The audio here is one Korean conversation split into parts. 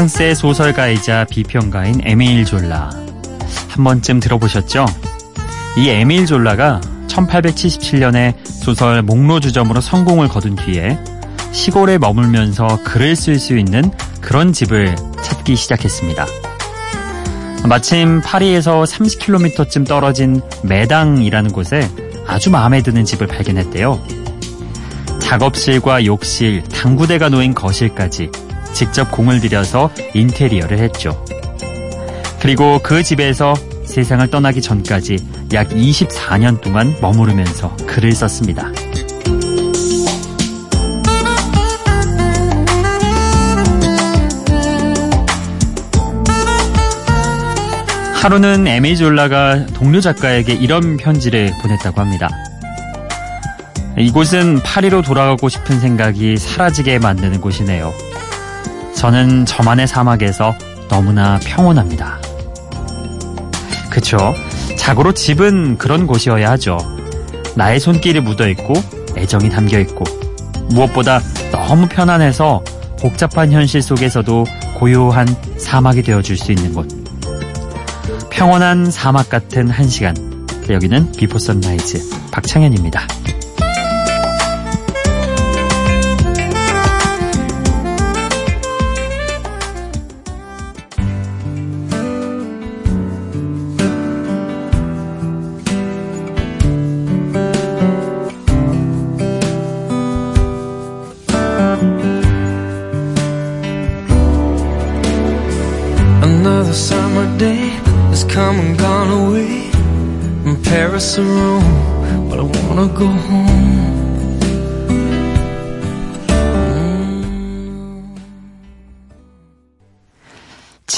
프랑스의 소설가이자 비평가인 에밀 졸라. 한 번쯤 들어보셨죠? 이 에밀 졸라가 1877년에 소설 목로주점으로 성공을 거둔 뒤에 시골에 머물면서 글을 쓸 수 있는 그런 집을 찾기 시작했습니다. 마침 파리에서 30km쯤 떨어진 매당이라는 곳에 아주 마음에 드는 집을 발견했대요. 작업실과 욕실, 당구대가 놓인 거실까지 직접 공을 들여서 인테리어를 했죠. 그리고 그 집에서 세상을 떠나기 전까지 약 24년 동안 머무르면서 글을 썼습니다. 하루는 에미졸라가 동료 작가에게 이런 편지를 보냈다고 합니다. 이곳은 파리로 돌아가고 싶은 생각이 사라지게 만드는 곳이네요. 저는 저만의 사막에서 너무나 평온합니다. 그쵸? 자고로 집은 그런 곳이어야 하죠. 나의 손길이 묻어있고 애정이 담겨있고 무엇보다 너무 편안해서 복잡한 현실 속에서도 고요한 사막이 되어줄 수 있는 곳. 평온한 사막 같은 한 시간. 여기는 비포 선라이즈 박창현입니다.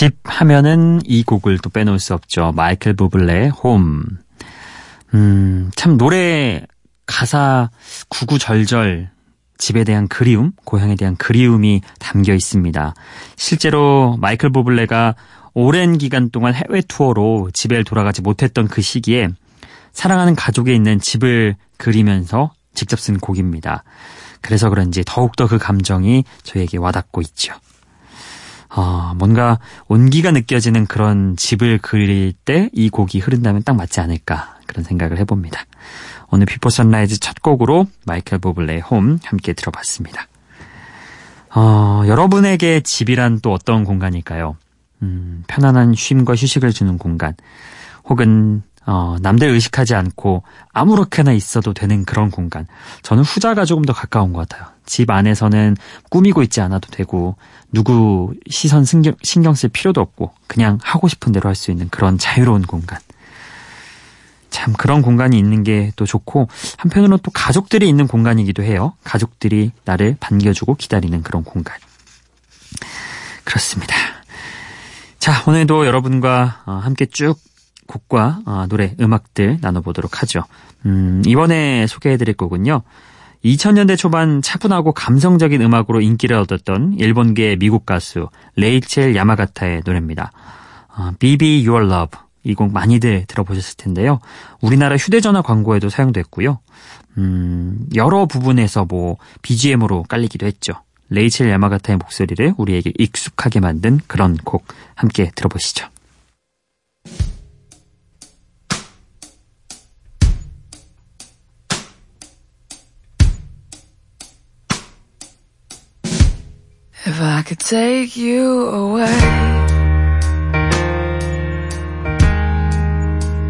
집 하면은 이 곡을 또 빼놓을 수 없죠. 마이클 부블레의 홈. 음, 참 노래 가사 구구절절 집에 대한 그리움, 고향에 대한 그리움이 담겨 있습니다. 실제로 마이클 부블레가 오랜 기간 동안 해외 투어로 집에 돌아가지 못했던 그 시기에 사랑하는 가족에 있는 집을 그리면서 직접 쓴 곡입니다. 그래서 그런지 더욱더 그 감정이 저에게 와닿고 있죠. 어, 뭔가 온기가 느껴지는 그런 집을 그릴 때 이 곡이 흐른다면 딱 맞지 않을까 그런 생각을 해봅니다. 오늘 Before Sunrise 첫 곡으로 마이클 보블레의 홈 함께 들어봤습니다. 어, 여러분에게 집이란 또 어떤 공간일까요? 음, 편안한 쉼과 휴식을 주는 공간, 혹은 어, 남들 의식하지 않고 아무렇게나 있어도 되는 그런 공간. 저는 후자가 조금 더 가까운 것 같아요. 집 안에서는 꾸미고 있지 않아도 되고 누구 시선 신경, 신경 쓸 필요도 없고 그냥 하고 싶은 대로 할 수 있는 그런 자유로운 공간. 참 그런 공간이 있는 게 또 좋고 한편으로는 또 가족들이 있는 공간이기도 해요. 가족들이 나를 반겨주고 기다리는 그런 공간. 그렇습니다. 자, 오늘도 여러분과 어, 함께 쭉 곡과 어, 노래, 음악들 나눠보도록 하죠. 음, 이번에 소개해드릴 곡은요. 2000년대 초반 차분하고 감성적인 음악으로 인기를 얻었던 일본계 미국 가수 레이첼 야마가타의 노래입니다. 어, Be Your Love 이 곡 많이들 들어보셨을 텐데요. 우리나라 휴대전화 광고에도 사용됐고요. 음, 여러 부분에서 뭐 BGM으로 깔리기도 했죠. 레이첼 야마가타의 목소리를 우리에게 익숙하게 만든 그런 곡 함께 들어보시죠. If I could take you away,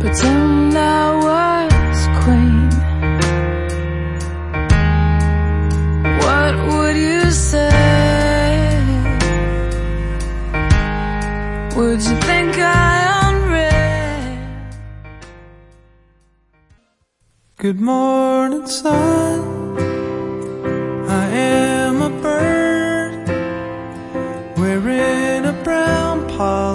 pretend I was queen. What would you say? Would you think I unread? Good morning, sun. upon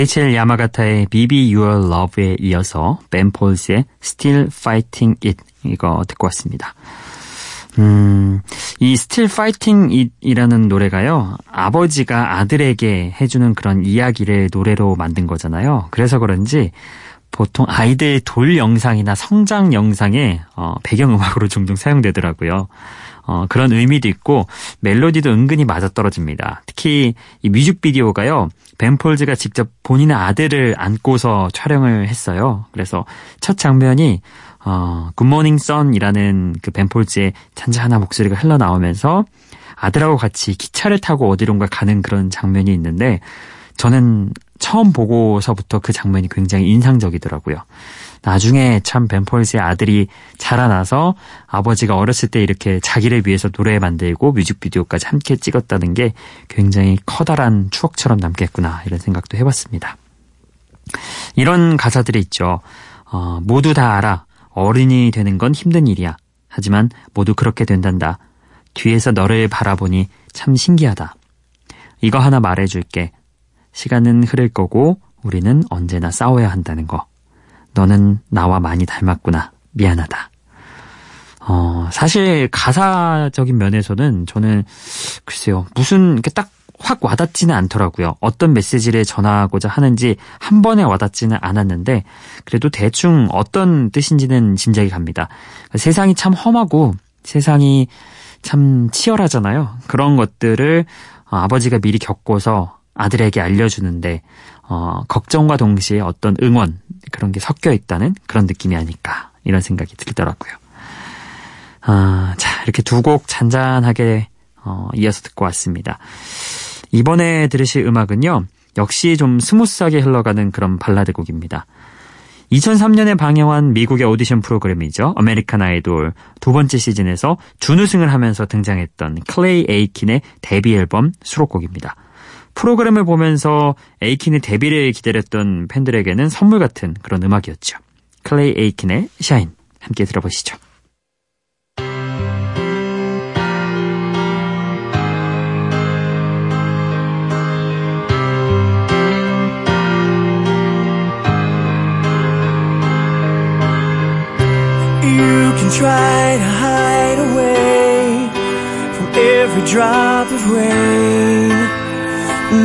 레이첼 야마가타의 Be Your Love에 이어서 벤 폴스의 Still Fighting It 이거 듣고 왔습니다. 음, 이 Still Fighting It이라는 노래가요, 아버지가 아들에게 해주는 그런 이야기를 노래로 만든 거잖아요. 그래서 그런지 보통 아이들 돌 영상이나 성장 영상에 어, 배경음악으로 종종 사용되더라고요. 어, 그런 의미도 있고 멜로디도 은근히 맞아떨어집니다. 특히 이 뮤직비디오가요. 벤폴즈가 직접 본인의 아들을 안고서 촬영을 했어요. 그래서 첫 장면이 어, 굿모닝 썬이라는 그 벤폴즈의 잔잔한 목소리가 흘러나오면서 아들하고 같이 기차를 타고 어디론가 가는 그런 장면이 있는데 저는 처음 보고서부터 그 장면이 굉장히 인상적이더라고요. 나중에 참 벤폴스의 아들이 자라나서 아버지가 어렸을 때 이렇게 자기를 위해서 노래 만들고 뮤직비디오까지 함께 찍었다는 게 굉장히 커다란 추억처럼 남겠구나 이런 생각도 해봤습니다. 이런 가사들이 있죠. 어, 모두 다 알아. 어른이 되는 건 힘든 일이야. 하지만 모두 그렇게 된단다. 뒤에서 너를 바라보니 참 신기하다. 이거 하나 말해줄게. 시간은 흐를 거고 우리는 언제나 싸워야 한다는 거. 너는 나와 많이 닮았구나. 미안하다. 어, 사실 가사적인 면에서는 저는 글쎄요. 무슨 이렇게 딱 확 와닿지는 않더라고요. 어떤 메시지를 전하고자 하는지 한 번에 와닿지는 않았는데 그래도 대충 어떤 뜻인지는 짐작이 갑니다. 세상이 참 험하고 세상이 참 치열하잖아요. 그런 것들을 아버지가 미리 겪고서 아들에게 알려주는데 어, 걱정과 동시에 어떤 응원 그런 게 섞여 있다는 그런 느낌이 아닐까 이런 생각이 들더라고요. 아, 자 이렇게 두 곡 잔잔하게 어, 이어서 듣고 왔습니다. 이번에 들으실 음악은요 역시 좀 스무스하게 흘러가는 그런 발라드 곡입니다. 2003년에 방영한 미국의 오디션 프로그램이죠. American Idol 두 번째 시즌에서 준우승을 하면서 등장했던 클레이 에이킨의 데뷔 앨범 수록곡입니다. 프로그램을 보면서 에이킨의 데뷔를 기다렸던 팬들에게는 선물 같은 그런 음악이었죠. 클레이 에이킨의 샤인 함께 들어보시죠.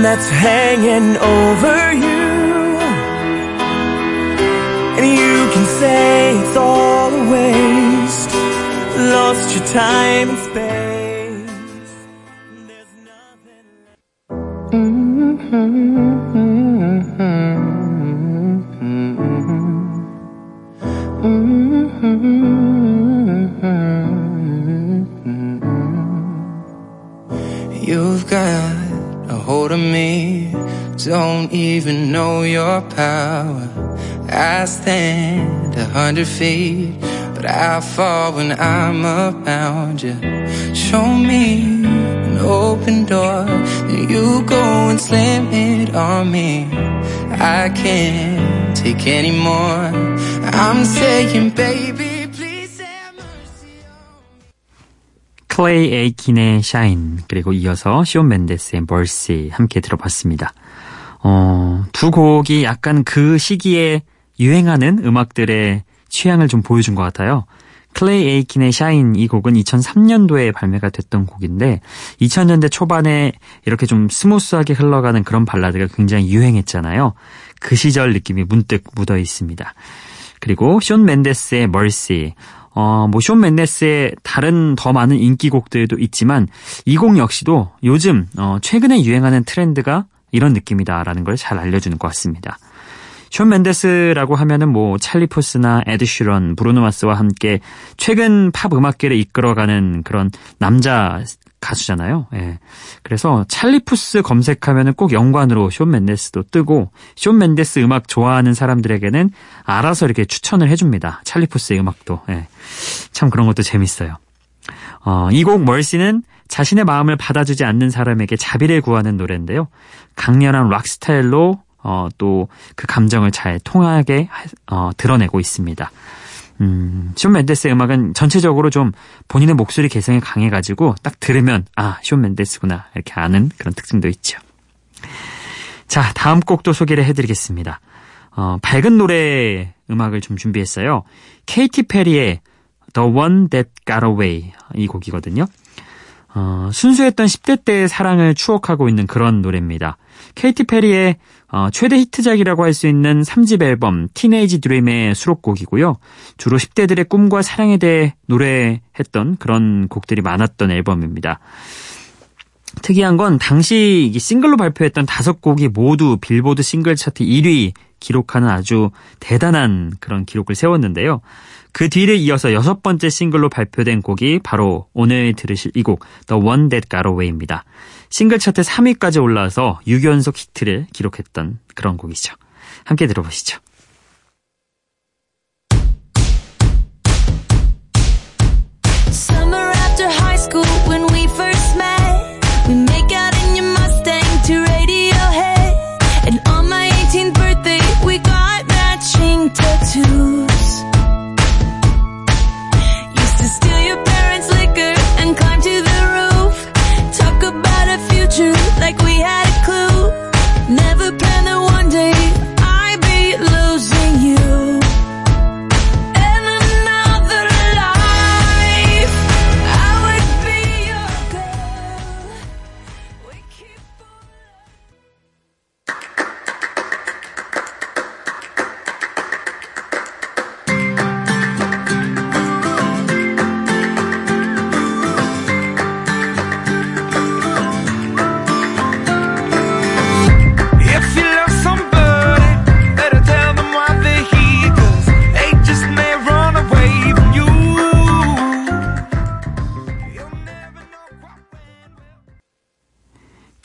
That's hanging over you. And you can say it's all a waste, lost your time and space. Don't even know your power. I stand a hundred feet, but I fall when I'm around you. Show me an open door, then you go and slam it on me. I can't take anymore. I'm saying, baby. 클레이 에이킨의 샤인 그리고 이어서 쇼 맨데스의 멀시 함께 들어봤습니다. 어, 두 곡이 약간 그 시기에 유행하는 음악들의 취향을 좀 보여준 것 같아요. 클레이 에이킨의 Shine 이 곡은 2003년도에 발매가 됐던 곡인데 2000년대 초반에 이렇게 좀 스무스하게 흘러가는 그런 발라드가 굉장히 유행했잖아요. 그 시절 느낌이 듬뿍 묻어 있습니다. 그리고 숀 멘데스의 Mercy 어, 뭐, 숀 멘데스의 다른 더 많은 인기곡들도 있지만, 이 곡 역시도 요즘, 어, 최근에 유행하는 트렌드가 이런 느낌이다라는 걸 잘 알려주는 것 같습니다. 숀 멘데스라고 하면은 뭐, 찰리 푸스나 에드 시런, 브루노 마스와 함께 최근 팝 음악계를 이끌어가는 그런 남자 가수잖아요. 예. 그래서 찰리푸스 검색하면 꼭 연관으로 숀 멘데스도 뜨고 숀 멘데스 음악 좋아하는 사람들에게는 알아서 이렇게 추천을 해줍니다. 찰리푸스의 음악도. 예. 참 그런 것도 재밌어요. 어, 이곡 멀시는 자신의 마음을 받아주지 않는 사람에게 자비를 구하는 노래인데요. 강렬한 락 스타일로 어, 또 그 감정을 잘 통하게 어, 드러내고 있습니다. 음, 쇼 맨데스의 음악은 전체적으로 좀 본인의 목소리 개성이 강해가지고 딱 들으면 아, 쇼 맨데스구나 이렇게 아는 그런 특징도 있죠. 자, 다음 곡도 소개를 해드리겠습니다. 어, 밝은 노래 음악을 좀 준비했어요. 케이티 페리의 The One That Got Away 이 곡이거든요. 어, 순수했던 10대 때의 사랑을 추억하고 있는 그런 노래입니다. 케이티 페리의 어, 최대 히트작이라고 할 수 있는 3집 앨범 Teenage Dream의 수록곡이고요. 주로 10대들의 꿈과 사랑에 대해 노래했던 그런 곡들이 많았던 앨범입니다. 특이한 건 당시 싱글로 발표했던 다섯 곡이 모두 빌보드 싱글 차트 1위 기록하는 아주 대단한 그런 기록을 세웠는데요. 그 뒤를 이어서 여섯 번째 싱글로 발표된 곡이 바로 오늘 들으실 이 곡 The One That Got Away입니다. 싱글 차트 3위까지 올라와서 6연속 히트를 기록했던 그런 곡이죠. 함께 들어보시죠.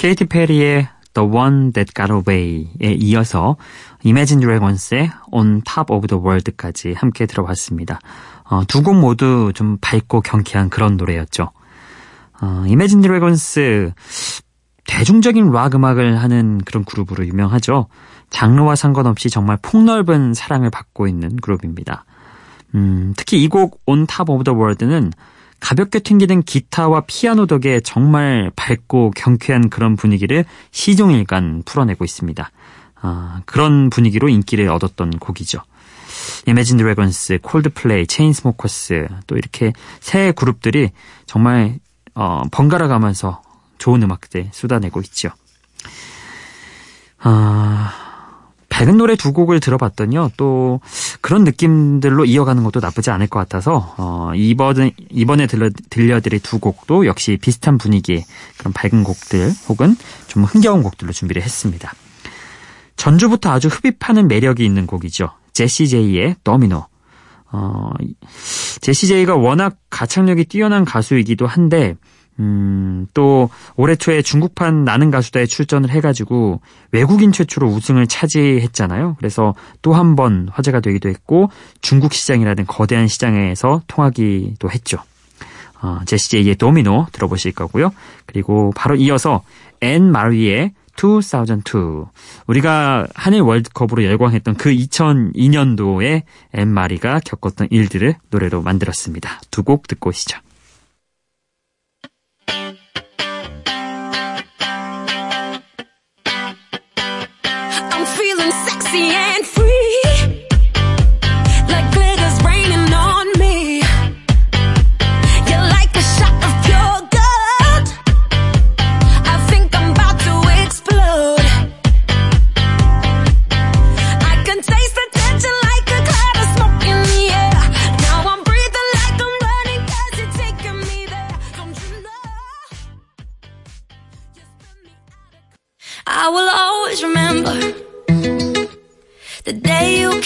케이티 페리의 The One That Got Away에 이어서 Imagine Dragons의 On Top of the World까지 함께 들어봤습니다. 어, 두곡 모두 좀 밝고 경쾌한 그런 노래였죠. 어, Imagine Dragons 대중적인 락 음악을 하는 그런 그룹으로 유명하죠. 장르와 상관없이 정말 폭넓은 사랑을 받고 있는 그룹입니다. 음, 특히 이 곡 On Top of the World는 가볍게 튕기는 기타와 피아노 덕에 정말 밝고 경쾌한 그런 분위기를 시종일관 풀어내고 있습니다. 아, 그런 분위기로 인기를 얻었던 곡이죠. 이매진 드래곤스, 콜드플레이, 체인스모커스 또 이렇게 세 그룹들이 정말 어, 번갈아 가면서 좋은 음악들 쏟아내고 있죠. 아, 밝은 노래 두 곡을 들어봤더니요. 또 그런 느낌들로 이어가는 것도 나쁘지 않을 것 같아서 어, 이번에 이번에 들려, 들려드릴 두 곡도 역시 비슷한 분위기의 그런 밝은 곡들 혹은 좀 흥겨운 곡들로 준비를 했습니다. 전주부터 아주 흡입하는 매력이 있는 곡이죠. 제시 제이의 Domino. 어, 제시 제이가 워낙 가창력이 뛰어난 가수이기도 한데 음, 또 올해 초에 중국판 나는 가수다에 출전을 해가지고 외국인 최초로 우승을 차지했잖아요. 그래서 또 한 번 화제가 되기도 했고 중국 시장이라는 거대한 시장에서 통하기도 했죠. 어, 제시제이의 Domino 들어보실 거고요. 그리고 바로 이어서 앤 마리의 2002 우리가 한일 월드컵으로 열광했던 그 2002년도에 앤 마리가 겪었던 일들을 노래로 만들었습니다. 두 곡 듣고 오시죠.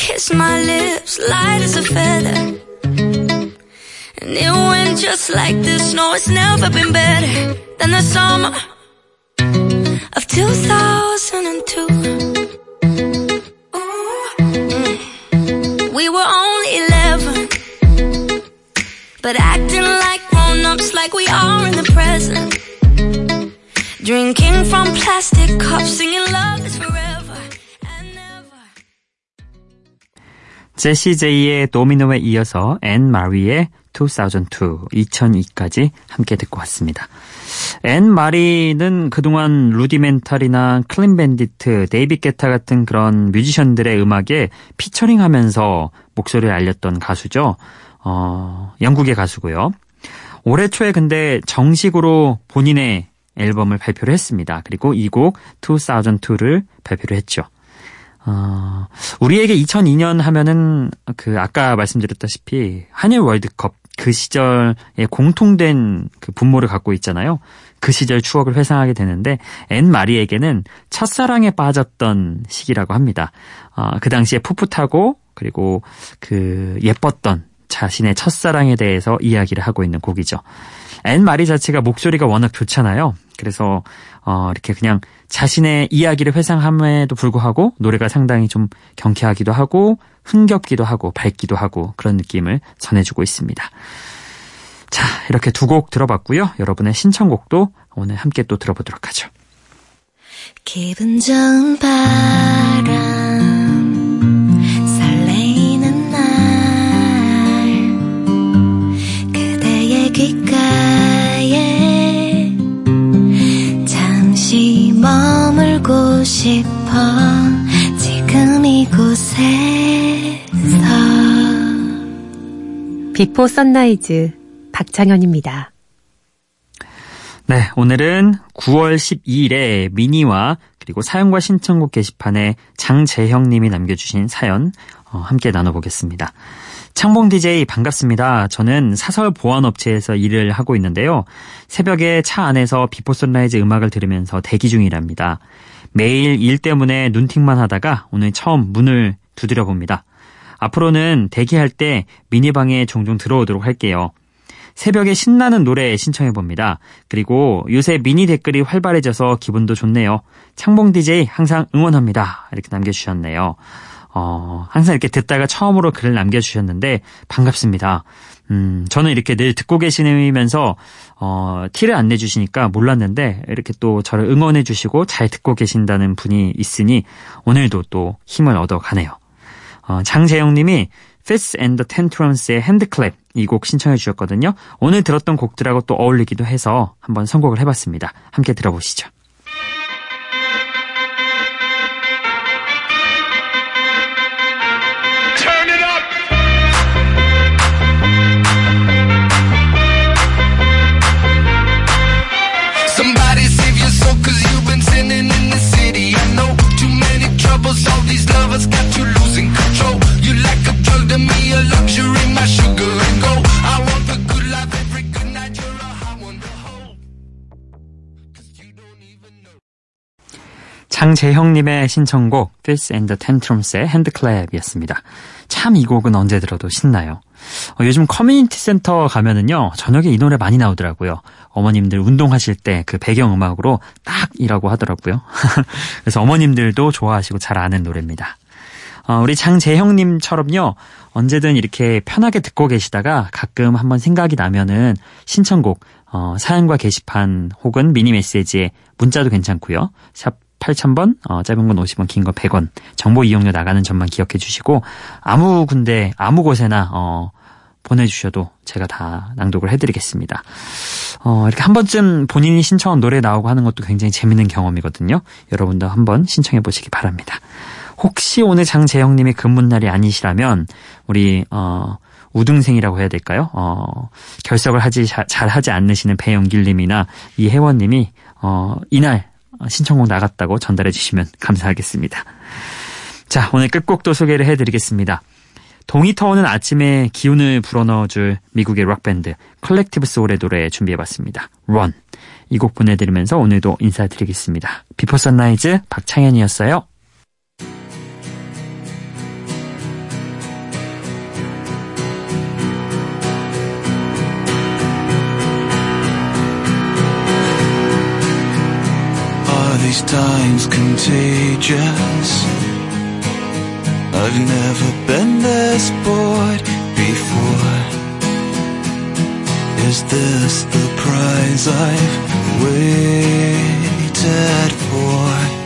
Kissed my lips, light as a feather. And it went just like this. No, it's never been better than the summer of 2002. We were only 11, but acting like grown ups, like we are in the present. Drinking from plastic cups, singing love 제시 제이의 Domino에 이어서 앤 마리의 2002, 2002까지 함께 듣고 왔습니다. 앤 마리는 그동안 루디멘탈이나 클린 밴디트, 데이비 게타 같은 그런 뮤지션들의 음악에 피처링 하면서 목소리를 알렸던 가수죠. 어, 영국의 가수고요. 올해 초에 근데 정식으로 본인의 앨범을 발표를 했습니다. 그리고 이 곡 2002를 발표를 했죠. 어, 우리에게 2002년 하면은 그 아까 말씀드렸다시피 한일 월드컵 그 시절에 공통된 그 분모를 갖고 있잖아요. 그 시절 추억을 회상하게 되는데 앤 마리에게는 첫사랑에 빠졌던 시기라고 합니다. 어, 그 당시에 풋풋하고 그리고 그 예뻤던 자신의 첫사랑에 대해서 이야기를 하고 있는 곡이죠. 앤 마리 자체가 목소리가 워낙 좋잖아요. 그래서 어 이렇게 그냥 자신의 이야기를 회상함에도 불구하고 노래가 상당히 좀 경쾌하기도 하고 흥겹기도 하고 밝기도 하고 그런 느낌을 전해주고 있습니다. 자, 이렇게 두 곡 들어봤고요. 여러분의 신청곡도 오늘 함께 또 들어보도록 하죠. 기분 좋은 바 싶어 지금 이곳에서 Before Sunrise 박창현입니다. 네, 오늘은 9월 12일에 미니와 그리고 사연과 신청곡 게시판에 장재형 님이 남겨주신 사연 어, 함께 나눠보겠습니다. 창봉 DJ 반갑습니다. 저는 사설 보안 업체에서 일을 하고 있는데요. 새벽에 차 안에서 Before Sunrise 음악을 들으면서 대기 중이랍니다. 매일 일 때문에 눈팅만 하다가 오늘 처음 문을 두드려 봅니다. 앞으로는 대기할 때 미니방에 종종 들어오도록 할게요. 새벽에 신나는 노래 신청해 봅니다. 그리고 요새 미니 댓글이 활발해져서 기분도 좋네요. 창봉 DJ 항상 응원합니다. 이렇게 남겨주셨네요. 어, 항상 이렇게 듣다가 처음으로 글을 남겨주셨는데 반갑습니다. 음, 저는 이렇게 늘 듣고 계시면서 어, 티를 안 내주시니까 몰랐는데 이렇게 또 저를 응원해주시고 잘 듣고 계신다는 분이 있으니 오늘도 또 힘을 얻어 가네요. 어, 장재영님이 Fits and the Tantrums의 핸드클랩 이 곡 신청해 주셨거든요. 오늘 들었던 곡들하고 또 어울리기도 해서 한번 선곡을 해봤습니다. 함께 들어보시죠. 장재형님의 신청곡 Fitz and the Tantrums의 HandClap이었습니다. 참 이 곡은 언제 들어도 신나요. 어, 요즘 커뮤니티 센터 가면은요 저녁에 이 노래 많이 나오더라고요. 어머님들 운동하실 때 그 배경 음악으로 딱이라고 하더라고요. 그래서 어머님들도 좋아하시고 잘 아는 노래입니다. 어, 우리 장재형님처럼요 언제든 이렇게 편하게 듣고 계시다가 가끔 한번 생각이 나면은 신청곡 어, 사연과 게시판 혹은 미니 메시지에 문자도 괜찮고요. 샵 8000번, 어, 짧은 건 50원, 긴 건 100원. 정보 이용료 나가는 점만 기억해 주시고, 아무 군데, 아무 곳에나, 어, 보내주셔도 제가 다 낭독을 해드리겠습니다. 어, 이렇게 한 번쯤 본인이 신청한 노래 나오고 하는 것도 굉장히 재밌는 경험이거든요. 여러분도 한번 신청해 보시기 바랍니다. 혹시 오늘 장재영님의 근무날이 아니시라면, 우리, 어, 우등생이라고 해야 될까요? 어, 결석을 하지, 잘 하지 않으시는 배영길님이나 이혜원님이, 어, 이날 신청곡 나갔다고 전달해 주시면 감사하겠습니다. 자, 오늘 끝곡도 소개를 해드리겠습니다. 동이 터오는 아침에 기운을 불어넣어줄 미국의 락밴드 Collective Soul의 노래 준비해봤습니다. Run. 이곡 보내드리면서 오늘도 인사드리겠습니다. Before Sunrise 박창현이었어요. These times contagious? I've never been this bored before. Is this the prize I've waited for?